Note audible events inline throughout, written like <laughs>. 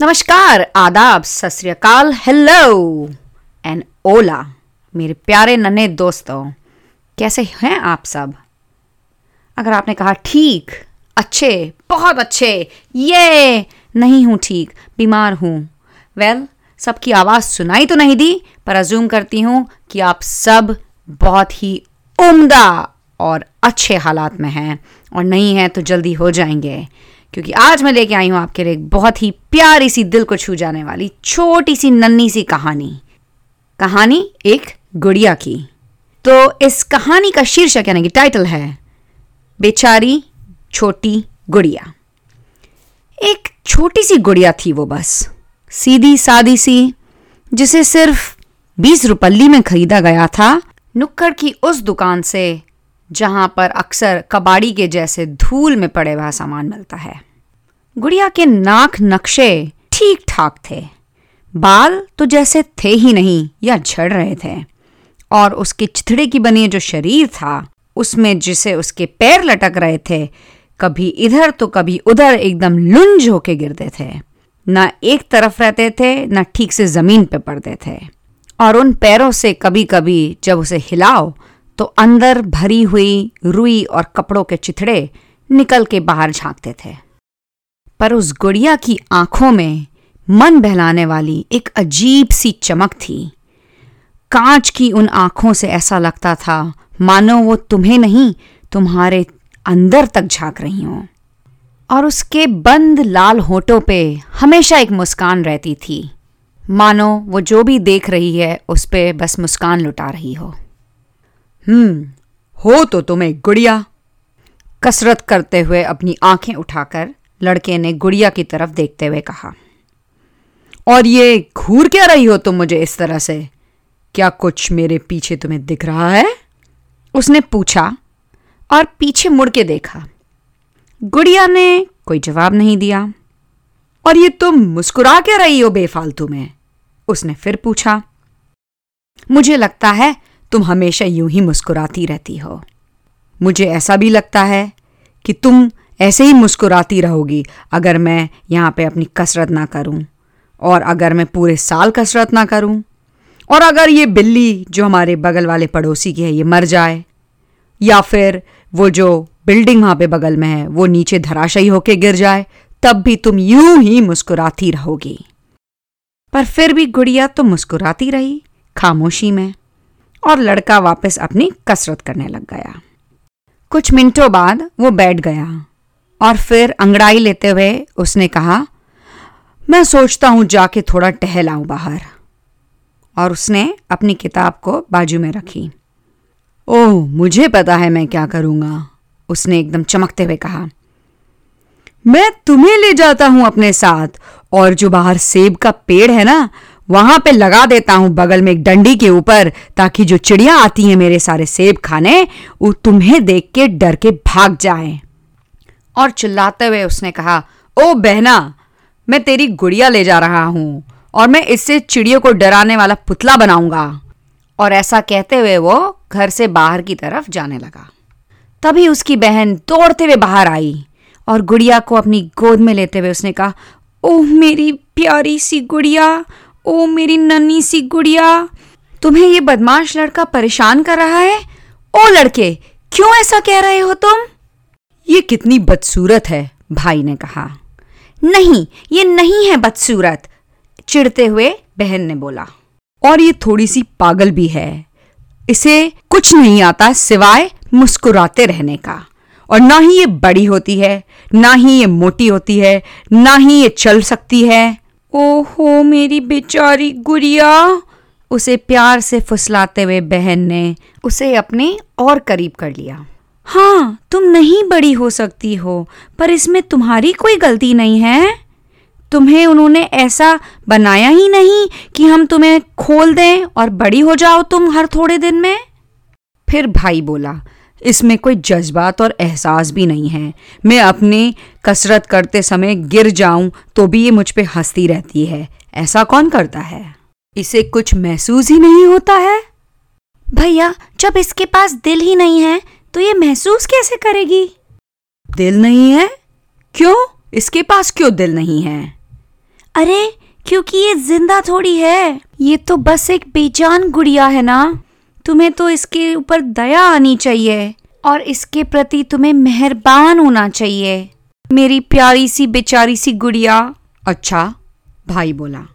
नमस्कार आदाब सत श्री हेलो एंड ओला मेरे प्यारे नन्हे दोस्तों कैसे हैं आप सब? अगर आपने कहा ठीक अच्छे बहुत अच्छे ये नहीं हूँ ठीक बीमार हूँ। वेल well, सबकी आवाज़ सुनाई तो नहीं दी पर अजूम करती हूँ कि आप सब बहुत ही उम्दा और अच्छे हालात में हैं। और नहीं है तो जल्दी हो जाएँगे। क्योंकि आज मैं लेके आई हूँ आपके लिए एक बहुत ही प्यारी सी दिल को छू जाने वाली छोटी सी नन्नी सी कहानी। कहानी एक गुड़िया की। तो इस कहानी का शीर्षक यानी कि टाइटल है, बेचारी छोटी गुड़िया। एक छोटी सी गुड़िया थी वो बस, सीधी सादी सी, जिसे सिर्फ़ बीस रुपल्ली में खरीदा गया था नुक्कड़ की उस दुकान से जहाँ पर अक्सर कबाड़ी के जैसे धूल में पड़े हुआ सामान मिलता है। गुड़िया के नाक नक्शे ठीक ठाक थे। बाल तो जैसे थे ही नहीं या झड़ रहे थे। और उसके चिथड़े की बनी जो शरीर था, उसमें जिसे उसके पैर लटक रहे थे, कभी इधर तो कभी उधर एकदम लुंज होके गिरते थे। ना एक तरफ़ रहते थे, ना ठीक से ज़मीन पे पड़ते थे। और उन पैरों से कभी कभी जब उसे हिलाओ तो अंदर भरी हुई रुई और कपड़ों के चिथड़े निकल के बाहर झांकते थे। पर उस गुड़िया की आँखों में मन बहलाने वाली एक अजीब सी चमक थी। कांच की उन आँखों से ऐसा लगता था, मानो वो तुम्हें नहीं, तुम्हारे अंदर तक झाँक रही हो। और उसके बंद लाल होठों पे हमेशा एक मुस्कान रहती थी। मानो वो जो भी देख रही है, उस पर बस मुस्कान लुटा रही हो। हम्म हो तो तुम्हें गुड़िया। कसरत करते हुए अपनी आँखें उठाकर लड़के ने गुड़िया की तरफ़ देखते हुए कहा, और ये घूर क्या रही हो तुम मुझे इस तरह से? क्या कुछ मेरे पीछे तुम्हें दिख रहा है? उसने पूछा और पीछे मुड़ के देखा, गुड़िया ने कोई जवाब नहीं दिया। और ये तुम मुस्कुरा क्या रही हो बेफालतू में? उसने फिर पूछा, मुझे लगता है तुम हमेशा यूँ ही मुस्कुराती रहती हो। मुझे ऐसा भी लगता है कि तुम ऐसे ही मुस्कुराती रहोगी अगर मैं यहाँ पे अपनी कसरत ना करूँ, और अगर मैं पूरे साल कसरत ना करूँ, और अगर ये बिल्ली जो हमारे बगल वाले पड़ोसी की है, ये मर जाए, या फिर वो जो बिल्डिंग वहाँ पे बगल में है, वो नीचे धराशायी होके गिर जाए, तब भी तुम यूँ ही मुस्कुराती रहोगी। पर फिर भी गुड़िया तो मुस्कुराती रही, खामोशी में। और लड़का वापस अपनी कसरत करने लग गया। कुछ मिनटों बाद वो बैठ गया और फिर अंगड़ाई लेते हुए उसने कहा, मैं सोचता हूँ जाके थोड़ा टहल आऊँ बाहर। और उसने अपनी किताब को बाजू में रखी। ओह, मुझे पता है मैं क्या करूँगा, उसने एकदम चमकते हुए कहा। मैं तुम्हें ले जाता हूँ अपने साथ और जो बाहर सेब का पेड़ है ना वहाँ पे लगा देता हूँ बगल में एक डंडी के ऊपर, ताकि जो चिड़िया आती है मेरे सारे सेब खाने, वो तुम्हें देख के डर के भाग जाएँ। और चिल्लाते हुए उसने कहा, ओ बहना, मैं तेरी गुड़िया ले जा रहा हूँ, और मैं इससे चिड़ियों को डराने वाला पुतला बनाऊँगा और ऐसा कहते हुए वो घर से बाहर की तरफ़ जाने लगा तभी उसकी बहन दौड़ते हुए बाहर आई, और गुड़िया को अपनी गोद में लेते हुए उसने कहा, ओह मेरी प्यारी सी गुड़िया ओ मेरी नन्ही सी गुड़िया, तुम्हें ये बदमाश लड़का परेशान कर रहा है? ओ लड़के, क्यों ऐसा कह रहे हो तुम? ये कितनी बदसूरत है, भाई ने कहा। नहीं, ये नहीं है बदसूरत, चिढ़ते हुए बहन ने बोला। और ये थोड़ी सी पागल भी है, इसे कुछ नहीं आता सिवाय मुस्कुराते रहने का। और ना ही ये बड़ी होती है, ना ही ये मोटी होती है, ना ही ये चल सकती है। ओहो मेरी बेचारी गुड़िया। उसे प्यार से फुसलाते हुए बहन ने उसे अपने और करीब कर लिया। हाँ तुम नहीं बड़ी हो सकती हो, पर इसमें तुम्हारी कोई गलती नहीं है। तुम्हें उन्होंने ऐसा बनाया ही नहीं कि हम तुम्हें खोल दें और बड़ी हो जाओ तुम हर थोड़े दिन में। फिर भाई बोला इसमें कोई जज्बात और एहसास भी नहीं है। मैं अपनी कसरत करते समय गिर जाऊँ तो भी ये मुझ पे हंसती रहती है। ऐसा कौन करता है? इसे कुछ महसूस ही नहीं होता है? भैया जब इसके पास दिल ही नहीं है तो ये महसूस कैसे करेगी? दिल नहीं है? क्यों? इसके पास क्यों दिल नहीं है? अरे क्योंकि ये ज़िंदा थोड़ी है। ये तो बस एक बेजान गुड़िया है ना? तुम्हें तो इसके ऊपर दया आनी चाहिए और इसके प्रति तुम्हें मेहरबान होना चाहिए। मेरी प्यारी सी बेचारी सी गुड़िया। अच्छा भाई बोला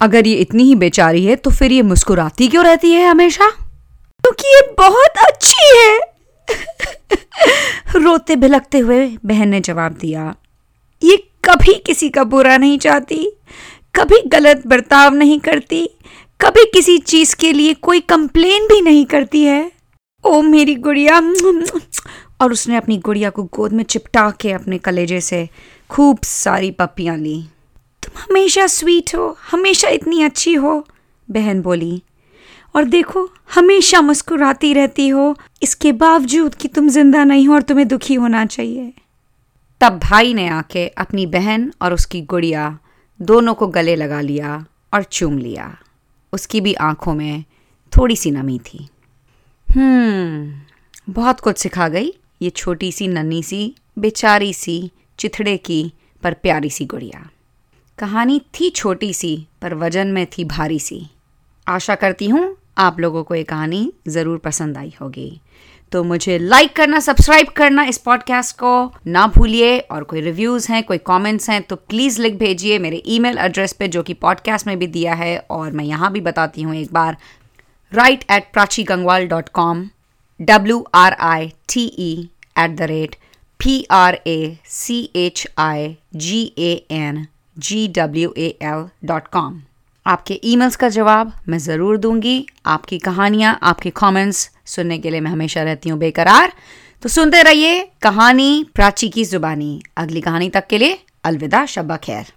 अगर ये इतनी ही बेचारी है तो फिर ये मुस्कुराती क्यों रहती है हमेशा? क्योंकि ये बहुत अच्छी है। <laughs> रोते भिलकते हुए बहन ने जवाब दिया ये कभी किसी का बुरा नहीं चाहती कभी गलत बर्ताव नहीं करती कभी किसी चीज़ के लिए कोई कंप्लेन भी नहीं करती है। ओ मेरी गुड़िया, और उसने अपनी गुड़िया को गोद में चिपटा के अपने कलेजे से खूब सारी पप्पियाँ ली। तुम हमेशा स्वीट हो, हमेशा इतनी अच्छी हो, बहन बोली। और देखो, हमेशा मुस्कुराती रहती हो, इसके बावजूद कि तुम ज़िंदा नहीं हो और तुम्हें दुखी होना चाहिए। तब भाई ने आके अपनी बहन और उसकी गुड़िया दोनों को गले लगा लिया और चूम लिया। उसकी भी आँखों में थोड़ी सी नमी थी। हम्म बहुत कुछ सिखा गई, ये छोटी सी नन्ही सी बेचारी सी चिथड़े की पर प्यारी सी गुड़िया। कहानी थी छोटी सी पर वज़न में थी भारी सी आशा करती हूँ आप लोगों को ये कहानी ज़रूर पसंद आई होगी। तो मुझे लाइक करना सब्सक्राइब करना इस पॉडकास्ट को ना भूलिए। और कोई रिव्यूज़ हैं, कोई कमेंट्स हैं तो प्लीज़ लिख भेजिए मेरे ईमेल एड्रेस पे, जो कि पॉडकास्ट में भी दिया है। और मैं यहाँ भी बताती हूँ एक बार। Write at Prachi Gangwal dot com W R I T E at the rate P R A C H I G A N G W A L dot com आपके ईमेल्स का जवाब मैं ज़रूर दूँगी। आपकी कहानियाँ, आपके कमेंट्स सुनने के लिए मैं हमेशा रहती हूँ बेकरार। तो सुनते रहिए कहानी प्राची की जुबानी। अगली कहानी तक के लिए अलविदा, शब्बा खैर।